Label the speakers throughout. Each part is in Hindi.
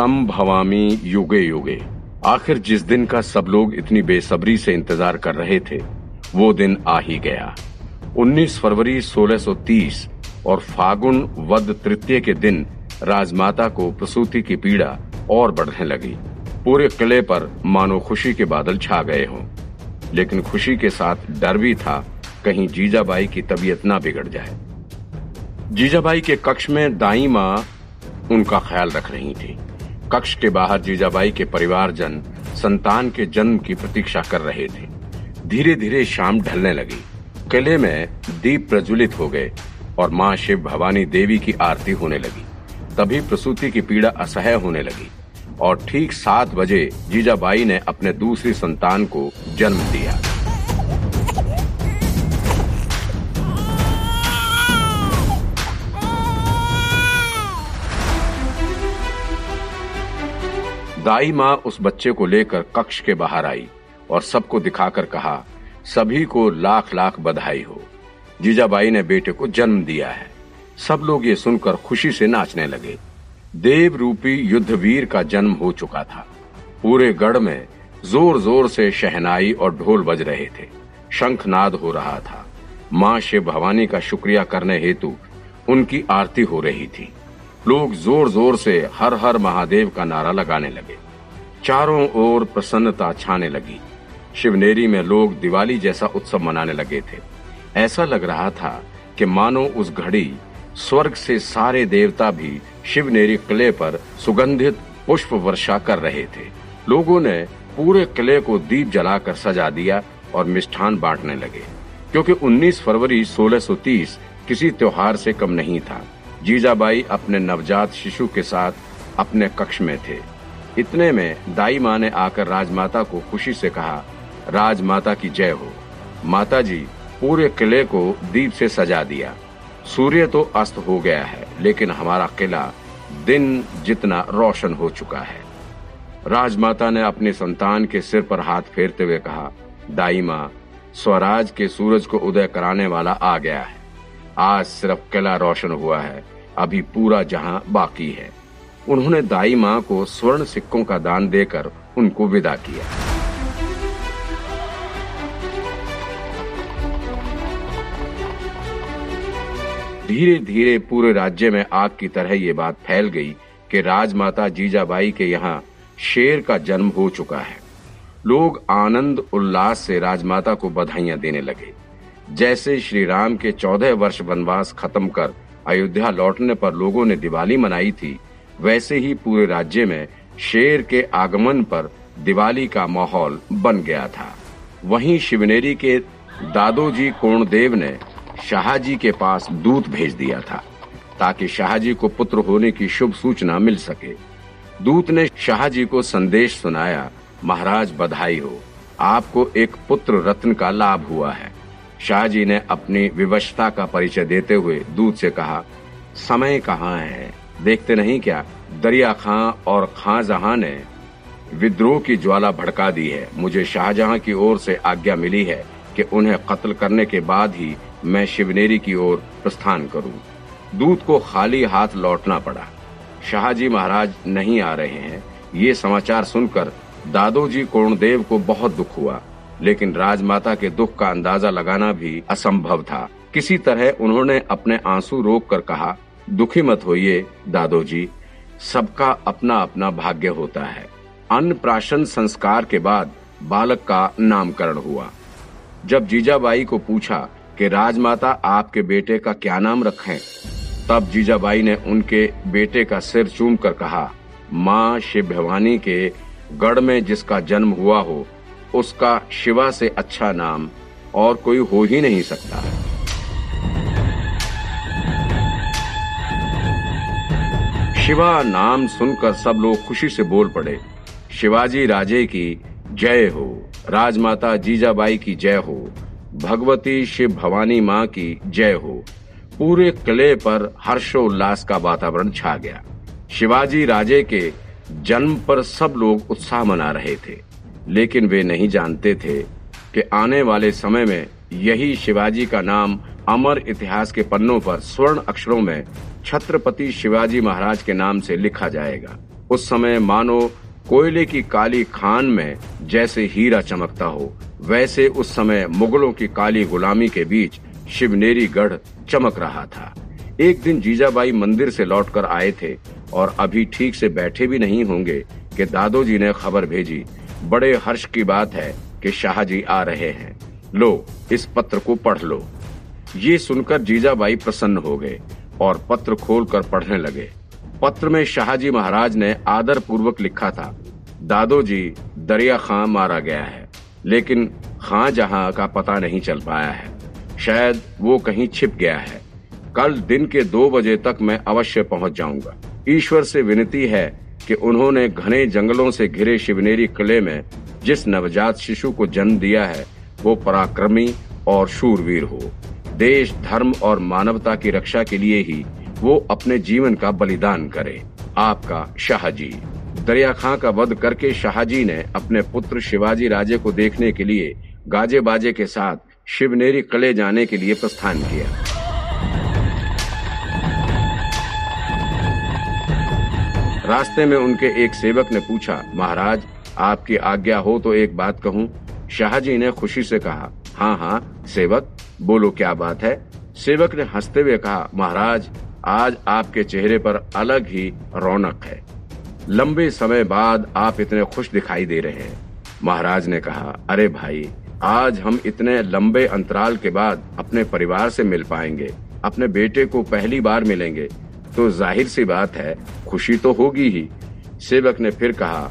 Speaker 1: संभवामी युगे युगे। आखिर जिस दिन का सब लोग इतनी बेसब्री से इंतज़ार कर रहे थे, वो दिन आ ही गया। 19 फरवरी 1630 और फागुन वद तृतीय के दिन राजमाता को प्रसूति की पीड़ा और बढ़ने लगी। पूरे किले पर मानो खुशी के बादल छा गए हों। लेकिन खुशी के साथ डर भी था, कहीं जीजाबाई की तबीयत ना बिगड़ जाए। जीजाबाई के कक्ष में दाई माँ उनका ख्याल रख रही थी। कक्ष के बाहर जीजाबाई के परिवारजन संतान के जन्म की प्रतीक्षा कर रहे थे। धीरे धीरे शाम ढलने लगी। किले में दीप प्रज्वलित हो गए और माँ शिव भवानी देवी की आरती होने लगी। तभी प्रसूति की पीड़ा असह्य होने लगी और ठीक सात बजे जीजाबाई ने अपने दूसरी संतान को जन्म दिया। दाई माँ उस बच्चे को लेकर कक्ष के बाहर आई और सबको दिखाकर कहा, सभी को लाख लाख बधाई हो। जीजाबाई ने बेटे को जन्म दिया है। सब लोग ये सुनकर खुशी से नाचने लगे। देव रूपी युद्धवीर का जन्म हो चुका था। पूरे गढ़ में ज़ोर ज़ोर से शहनाई और ढोल बज रहे थे। शंखनाद हो रहा था। माँ शिव भवानी का शुक्रिया करने हेतु उनकी आरती हो रही थी। लोग ज़ोर ज़ोर से हर हर महादेव का नारा लगाने लगे। चारों ओर प्रसन्नता छाने लगी। शिवनेरी में लोग दिवाली जैसा उत्सव मनाने लगे थे। ऐसा लग रहा था कि मानो उस घड़ी स्वर्ग से सारे देवता भी शिवनेरी किले पर सुगंधित पुष्प वर्षा कर रहे थे। लोगों ने पूरे किले को दीप जलाकर सजा दिया और मिष्ठान बांटने लगे। क्योंकि 19 फरवरी 1630 किसी त्योहार से कम नहीं था। जीजाबाई अपने नवजात शिशु के साथ अपने कक्ष में थे। इतने में दाई माँ ने आकर राजमाता को खुशी से कहा, राजमाता की जय हो। माता जी पूरे किले को दीप से सजा दिया। सूर्य तो अस्त हो गया है, लेकिन हमारा किला दिन जितना रोशन हो चुका है। राजमाता ने अपने संतान के सिर पर हाथ फेरते हुए कहा, दाई माँ, स्वराज के सूरज को उदय कराने वाला आ गया है। आज सिर्फ़ किला रोशन हुआ है। अभी पूरा जहाँ बाकी है। उन्होंने दाई माँ को स्वर्ण सिक्कों का दान देकर उनको विदा किया। धीरे धीरे पूरे राज्य में आग की तरह ये बात फैल गई कि राजमाता जीजाबाई के यहाँ शेर का जन्म हो चुका है। लोग आनंद उल्लास से राजमाता को बधाइयाँ देने लगे। जैसे श्री राम के चौदह वर्ष वनवास खत्म कर अयोध्या लौटने पर लोगों ने दिवाली मनाई थी। वैसे ही पूरे राज्य में शेर के आगमन पर दिवाली का माहौल बन गया था। वहीं शिवनेरी के दादोजी कोणदेव ने शाहजी के पास दूत भेज दिया था, ताकि शाहजी को पुत्र होने की शुभ सूचना मिल सके। दूत ने शाहजी को संदेश सुनाया, महाराज, बधाई हो। आपको एक पुत्र रत्न का लाभ हुआ है। शाहजी ने अपनी विवशता का परिचय देते हुए दूत से कहा, समय कहाँ है? देखते नहीं क्या? दरिया खां और खां जहाँ ने विद्रोह की ज्वाला भड़का दी है। मुझे शाहजहां की ओर से आज्ञा मिली है कि उन्हें कत्ल करने के बाद ही मैं शिवनेरी की ओर प्रस्थान करूँ। दूत को खाली हाथ लौटना पड़ा। शाहजी महाराज नहीं आ रहे हैं। ये समाचार सुनकर दादोजी कोणदेव को बहुत दुख हुआ। लेकिन राजमाता के दुख का अंदाज़ा लगाना भी असंभव था। किसी तरह उन्होंने अपने आँसू रोक कर कहा, दुखी मत होइए, दादोजी। सबका अपना अपना भाग्य होता है। अन्न प्राशन संस्कार के बाद बालक का नामकरण हुआ। जब जीजाबाई को पूछा कि राजमाता आपके बेटे का क्या नाम रखें, तब जीजाबाई ने उनके बेटे का सिर चूम कर कहा, माँ शिव भवानी के गढ़ में जिसका जन्म हुआ हो उसका शिवा से अच्छा नाम और कोई हो ही नहीं सकता। शिवा नाम सुनकर सब लोग खुशी से बोल पड़े। शिवाजी राजे की जय हो, राजमाता जीजाबाई की जय हो, भगवती शिव भवानी माँ की जय हो। पूरे किले पर हर्षोल्लास का वातावरण छा गया। शिवाजी राजे के जन्म पर सब लोग उत्साह मना रहे थे। लेकिन वे नहीं जानते थे कि आने वाले समय में यही शिवाजी का नाम अमर इतिहास के पन्नों पर स्वर्ण अक्षरों में छत्रपति शिवाजी महाराज के नाम से लिखा जाएगा। उस समय मानो कोयले की काली खान में जैसे हीरा चमकता हो, वैसे उस समय मुगलों की काली गुलामी के बीच शिवनेरी गढ़ चमक रहा था। एक दिन जीजाबाई मंदिर से लौटकर आए थे और अभी ठीक से बैठे भी नहीं होंगे कि दादोजी ने खबर भेजी बड़े हर्ष की बात है कि शाहजी आ रहे हैं। लो, इस पत्र को पढ़ लो। ये सुनकर जीजाबाई प्रसन्न हो गए और पत्र खोलकर पढ़ने लगे। पत्र में शाहजी महाराज ने आदर पूर्वक लिखा था दादोजी दरिया खां मारा गया है, लेकिन खां जहाँ का पता नहीं चल पाया है, शायद वो कहीं छिप गया है। कल दिन के दो बजे तक मैं अवश्य पहुँच जाऊँगा। ईश्वर से विनती है कि उन्होंने घने जंगलों से घिरे शिवनेरी किले में जिस नवजात शिशु को जन्म दिया है, वो पराक्रमी और शूरवीर हो। देश, धर्म और मानवता की रक्षा के लिए ही वो अपने जीवन का बलिदान करे। आपका शाहजी। दरिया खां का वध करके शाहजी ने अपने पुत्र शिवाजी राजे को देखने के लिए गाजे बाजे के साथ शिवनेरी कले जाने के लिए प्रस्थान किया। रास्ते में उनके एक सेवक ने पूछा, महाराज, आपकी आज्ञा हो तो एक बात कहूँ? शाहजी ने खुशी से कहा हाँ हाँ सेवक, बोलो क्या बात है? सेवक ने हँसते हुए कहा, महाराज, आज आपके चेहरे पर अलग ही रौनक है। लंबे समय बाद आप इतने खुश दिखाई दे रहे हैं। महाराज ने कहा, अरे भाई, आज हम इतने लंबे अंतराल के बाद अपने परिवार से मिल पाएँगे, अपने बेटे को पहली बार मिलेंगे। तो ज़ाहिर सी बात है, खुशी तो होगी ही। सेवक ने फिर कहा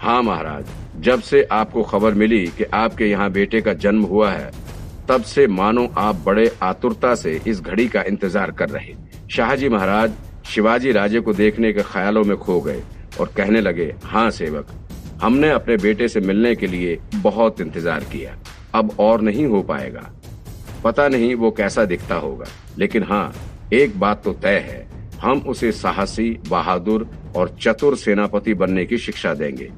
Speaker 1: हाँ महाराज, जब से आपको खबर मिली कि आपके यहाँ बेटे का जन्म हुआ है, तब से मानो आप बड़े आतुरता से इस घड़ी का इंतज़ार कर रहे शाहजी महाराज, शिवाजी राजे को देखने के ख्यालों में खो गए और कहने लगे हाँ सेवक, हमने अपने बेटे से मिलने के लिए बहुत इंतज़ार किया। अब और नहीं हो पाएगा। पता नहीं वो कैसा दिखता होगा, लेकिन हाँ एक बात तो तय है हम उसे साहसी, बहादुर और चतुर सेनापति बनने की शिक्षा देंगे।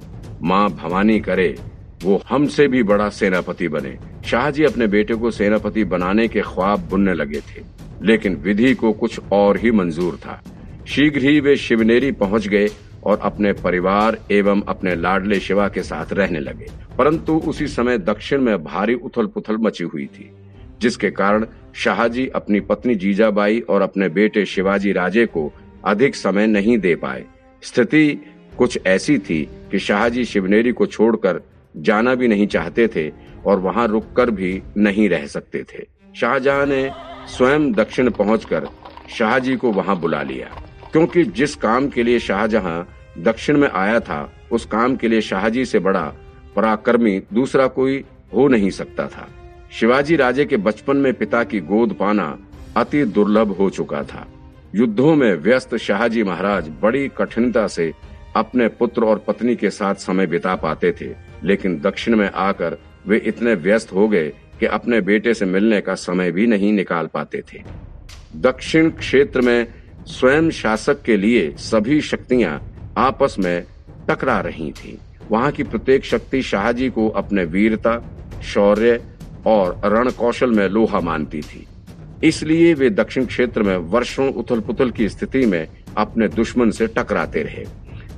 Speaker 1: माँ भवानी करे, वो हमसे भी बड़ा सेनापति बने। शाहजी अपने बेटे को सेनापति बनाने के ख्वाब बुनने लगे थे, लेकिन विधि को कुछ और ही मंजूर था। शीघ्र ही वे शिवनेरी पहुँच गए और अपने परिवार एवं अपने लाडले शिवा के साथ रहने लगे। परंतु उसी समय दक्षिण में भारी उथल पुथल मची हुई थी, जिसके कारण शाहजी अपनी पत्नी जीजाबाई और अपने बेटे शिवाजी राजे को अधिक समय नहीं दे पाए। स्थिति कुछ ऐसी थी कि शाहजी शिवनेरी को छोड़कर जाना भी नहीं चाहते थे और वहाँ रुककर भी नहीं रह सकते थे। शाहजहां ने स्वयं दक्षिण पहुंचकर शाहजी को वहाँ बुला लिया। क्योंकि जिस काम के लिए शाहजहां दक्षिण में आया था, उस काम के लिए शाहजी से बड़ा पराक्रमी दूसरा कोई हो नहीं सकता था। शिवाजी राजे के बचपन में पिता की गोद पाना अति दुर्लभ हो चुका था। युद्धों में व्यस्त शाहजी महाराज बड़ी कठिनता से अपने पुत्र और पत्नी के साथ समय बिता पाते थे, लेकिन दक्षिण में आकर वे इतने व्यस्त हो गए कि अपने बेटे से मिलने का समय भी नहीं निकाल पाते थे। दक्षिण क्षेत्र में स्वयं शासक के लिए सभी शक्तियाँ आपस में टकरा रही थी। वहाँ की प्रत्येक शक्ति शाहजी को अपने वीरता, शौर्य और रण कौशल में लोहा मानती थी। इसलिए वे दक्षिण क्षेत्र में वर्षों उथल पुथल की स्थिति में अपने दुश्मन से टकराते रहे।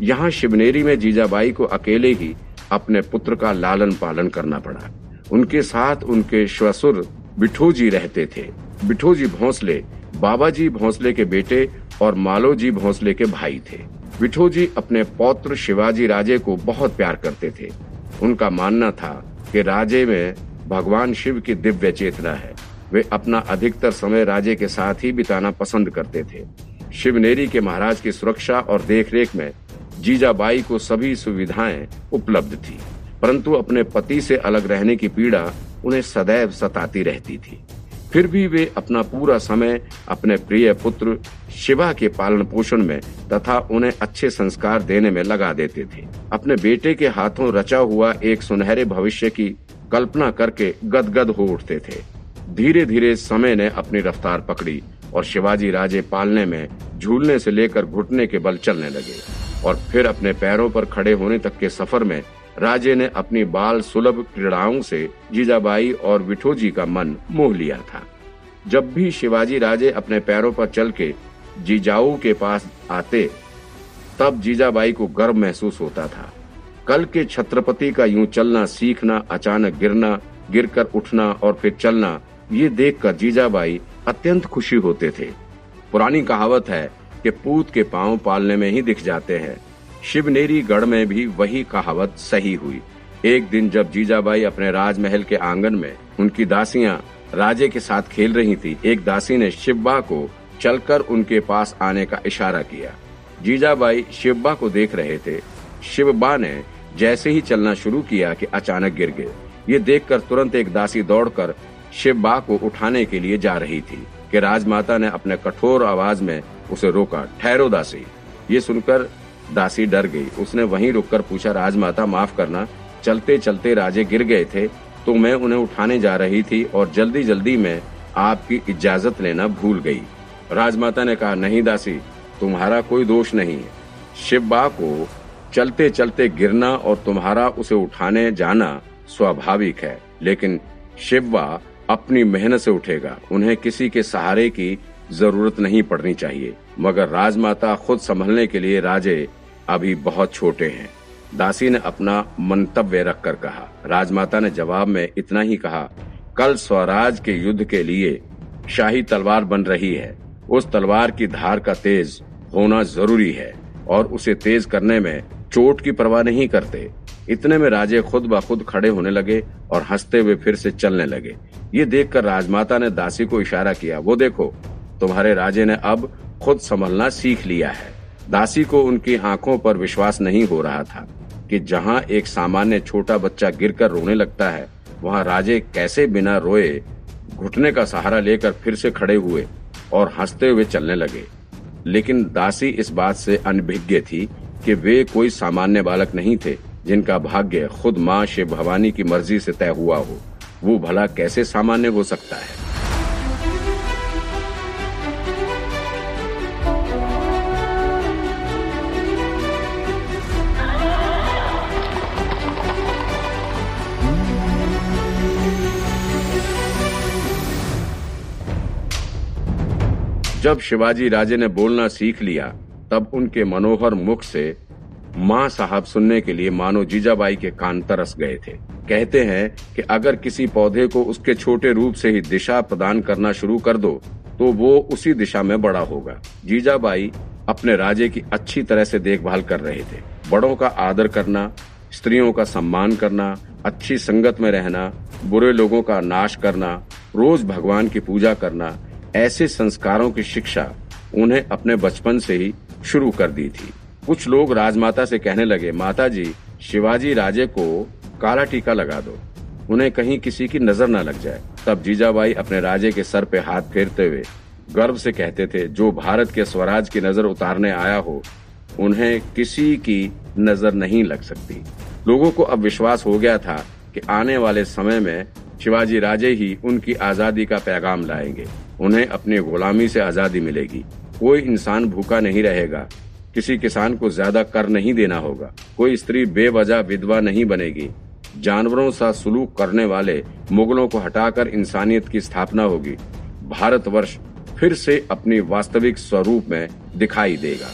Speaker 1: यहाँ शिवनेरी में जीजाबाई को अकेले ही अपने पुत्र का लालन पालन करना पड़ा। उनके साथ उनके श्वसुर बिठू जी रहते थे। बिठू जी भोंसले बाबा जी भोंसले के बेटे और मालो जी भोंसले के भाई थे। बिठू जी अपने पौत्र शिवाजी राजे को बहुत प्यार करते थे। उनका मानना था कि राजे में भगवान शिव की दिव्य चेतना है। वे अपना अधिकतर समय राजे के साथ ही बिताना पसंद करते थे। शिवनेरी के महाराज की सुरक्षा और देखरेख में जीजाबाई को सभी सुविधाएँ उपलब्ध थी, परंतु अपने पति से अलग रहने की पीड़ा उन्हें सदैव सताती रहती थी। फिर भी वे अपना पूरा समय अपने प्रिय पुत्र शिवा के पालन पोषण में तथा उन्हें अच्छे संस्कार देने में लगा देते थे। अपने बेटे के हाथों रचा हुआ एक सुनहरे भविष्य की कल्पना करके गदगद हो उठते थे। धीरे धीरे समय ने अपनी रफ्तार पकड़ी और शिवाजी राजे पालने में, झूलने से लेकर घुटने के बल चलने लगे और फिर अपने पैरों पर खड़े होने तक के सफ़र में राजे ने अपनी बाल सुलभ क्रीड़ाओं से जीजाबाई और विठोजी का मन मोह लिया था। जब भी शिवाजी राजे अपने पैरों पर चल के जीजाऊ के पास आते, तब जीजाबाई को गर्व महसूस होता था। कल के छत्रपति का यूँ चलना, सीखना, अचानक गिरना, गिरकर उठना और फिर चलना, ये देखकर जीजाबाई अत्यंत खुशी होते थे। पुरानी कहावत है कि पूत के पाँव पालने में ही दिख जाते हैं। शिवनेरी गढ़ में भी वही कहावत सही हुई। एक दिन जब जीजाबाई अपने राजमहल के आँगन में उनकी दासियाँ राजे के साथ खेल रही थी, एक दासी ने शिवबा को चलकर उनके पास आने का इशारा किया। जीजाबाई शिवबा को देख रहे थे। शिवबा ने जैसे ही चलना शुरू किया कि अचानक गिर गए। ये देखकर तुरंत एक दासी दौड़कर शिवबा को उठाने के लिए जा रही थी कि राजमाता ने अपने कठोर आवाज़ में उसे रोका। ठहरो दासी। ये सुनकर दासी डर गई। उसने वहीं रुककर पूछा, राजमाता, माफ़ करना। चलते चलते राजे गिर गए थे तो मैं उन्हें उठाने जा रही थी और जल्दी जल्दी में आपकी इजाज़त लेना भूल गई। राजमाता ने कहा, नहीं दासी, तुम्हारा कोई दोष नहीं है। शिवबा को चलते चलते गिरना और तुम्हारा उसे उठाने जाना स्वाभाविक है, लेकिन शिवबा अपनी मेहनत से उठेगा। उन्हें किसी के सहारे की ज़रूरत नहीं पड़नी चाहिए। मगर राजमाता खुद संभलने के लिए राजे अभी बहुत छोटे हैं। दासी ने अपना मंतव्य रखकर कहा। राजमाता ने जवाब में इतना ही कहा, कल स्वराज के युद्ध के लिए शाही तलवार बन रही है। उस तलवार की धार का तेज होना ज़रूरी है और उसे तेज करने में चोट की परवाह नहीं करते। इतने में राजे खुद ब खुद खड़े होने लगे और हँसते हुए फिर से चलने लगे। ये देखकर राजमाता ने दासी को इशारा किया, वो देखो, तुम्हारे राजे ने अब खुद संभलना सीख लिया है। दासी को उनकी आँखों पर विश्वास नहीं हो रहा था कि जहाँ एक सामान्य छोटा बच्चा गिरकर रोने लगता है, वहाँ राजे कैसे बिना रोए घुटने का सहारा लेकर फिर से खड़े हुए और हँसते हुए चलने लगे। लेकिन दासी इस बात से अनभिज्ञ थी कि वे कोई सामान्य बालक नहीं थे, जिनका भाग्य खुद माँ शिव भवानी की मर्ज़ी से तय हुआ हो। वो भला कैसे सामान्य हो सकता है? जब शिवाजी राजे ने बोलना सीख लिया तब उनके मनोहर मुख से माँ साहब सुनने के लिए मानो जीजाबाई के कान तरस गए थे। कहते हैं कि अगर किसी पौधे को उसके छोटे रूप से ही दिशा प्रदान करना शुरू कर दो तो वो उसी दिशा में बड़ा होगा। जीजाबाई अपने राजे की अच्छी तरह से देखभाल कर रहे थे। बड़ों का आदर करना, स्त्रियों का सम्मान करना, अच्छी संगत में रहना, बुरे लोगों का नाश करना, रोज भगवान की पूजा करना, ऐसे संस्कारों की शिक्षा उन्हें अपने बचपन से ही शुरू कर दी थी। कुछ लोग राजमाता से कहने लगे माता जी शिवाजी राजे को काला टीका लगा दो। उन्हें कहीं किसी की नज़र न लग जाए। तब जीजाबाई अपने राजे के सर पे हाथ फेरते हुए गर्व से कहते थे, जो भारत के स्वराज की नज़र उतारने आया हो, उन्हें किसी की नज़र नहीं लग सकती। लोगों को अब विश्वास हो गया था कि आने वाले समय में शिवाजी राजे ही उनकी आज़ादी का पैगाम लाएँगे। उन्हें अपनी गुलामी से आज़ादी मिलेगी। कोई इंसान भूखा नहीं रहेगा। किसी किसान को ज़्यादा कर नहीं देना होगा। कोई स्त्री बेवजह विधवा नहीं बनेगी। जानवरों सा सुलूक करने वाले मुगलों को हटाकर इंसानियत की स्थापना होगी। भारतवर्ष फिर से अपनी वास्तविक स्वरूप में दिखाई देगा।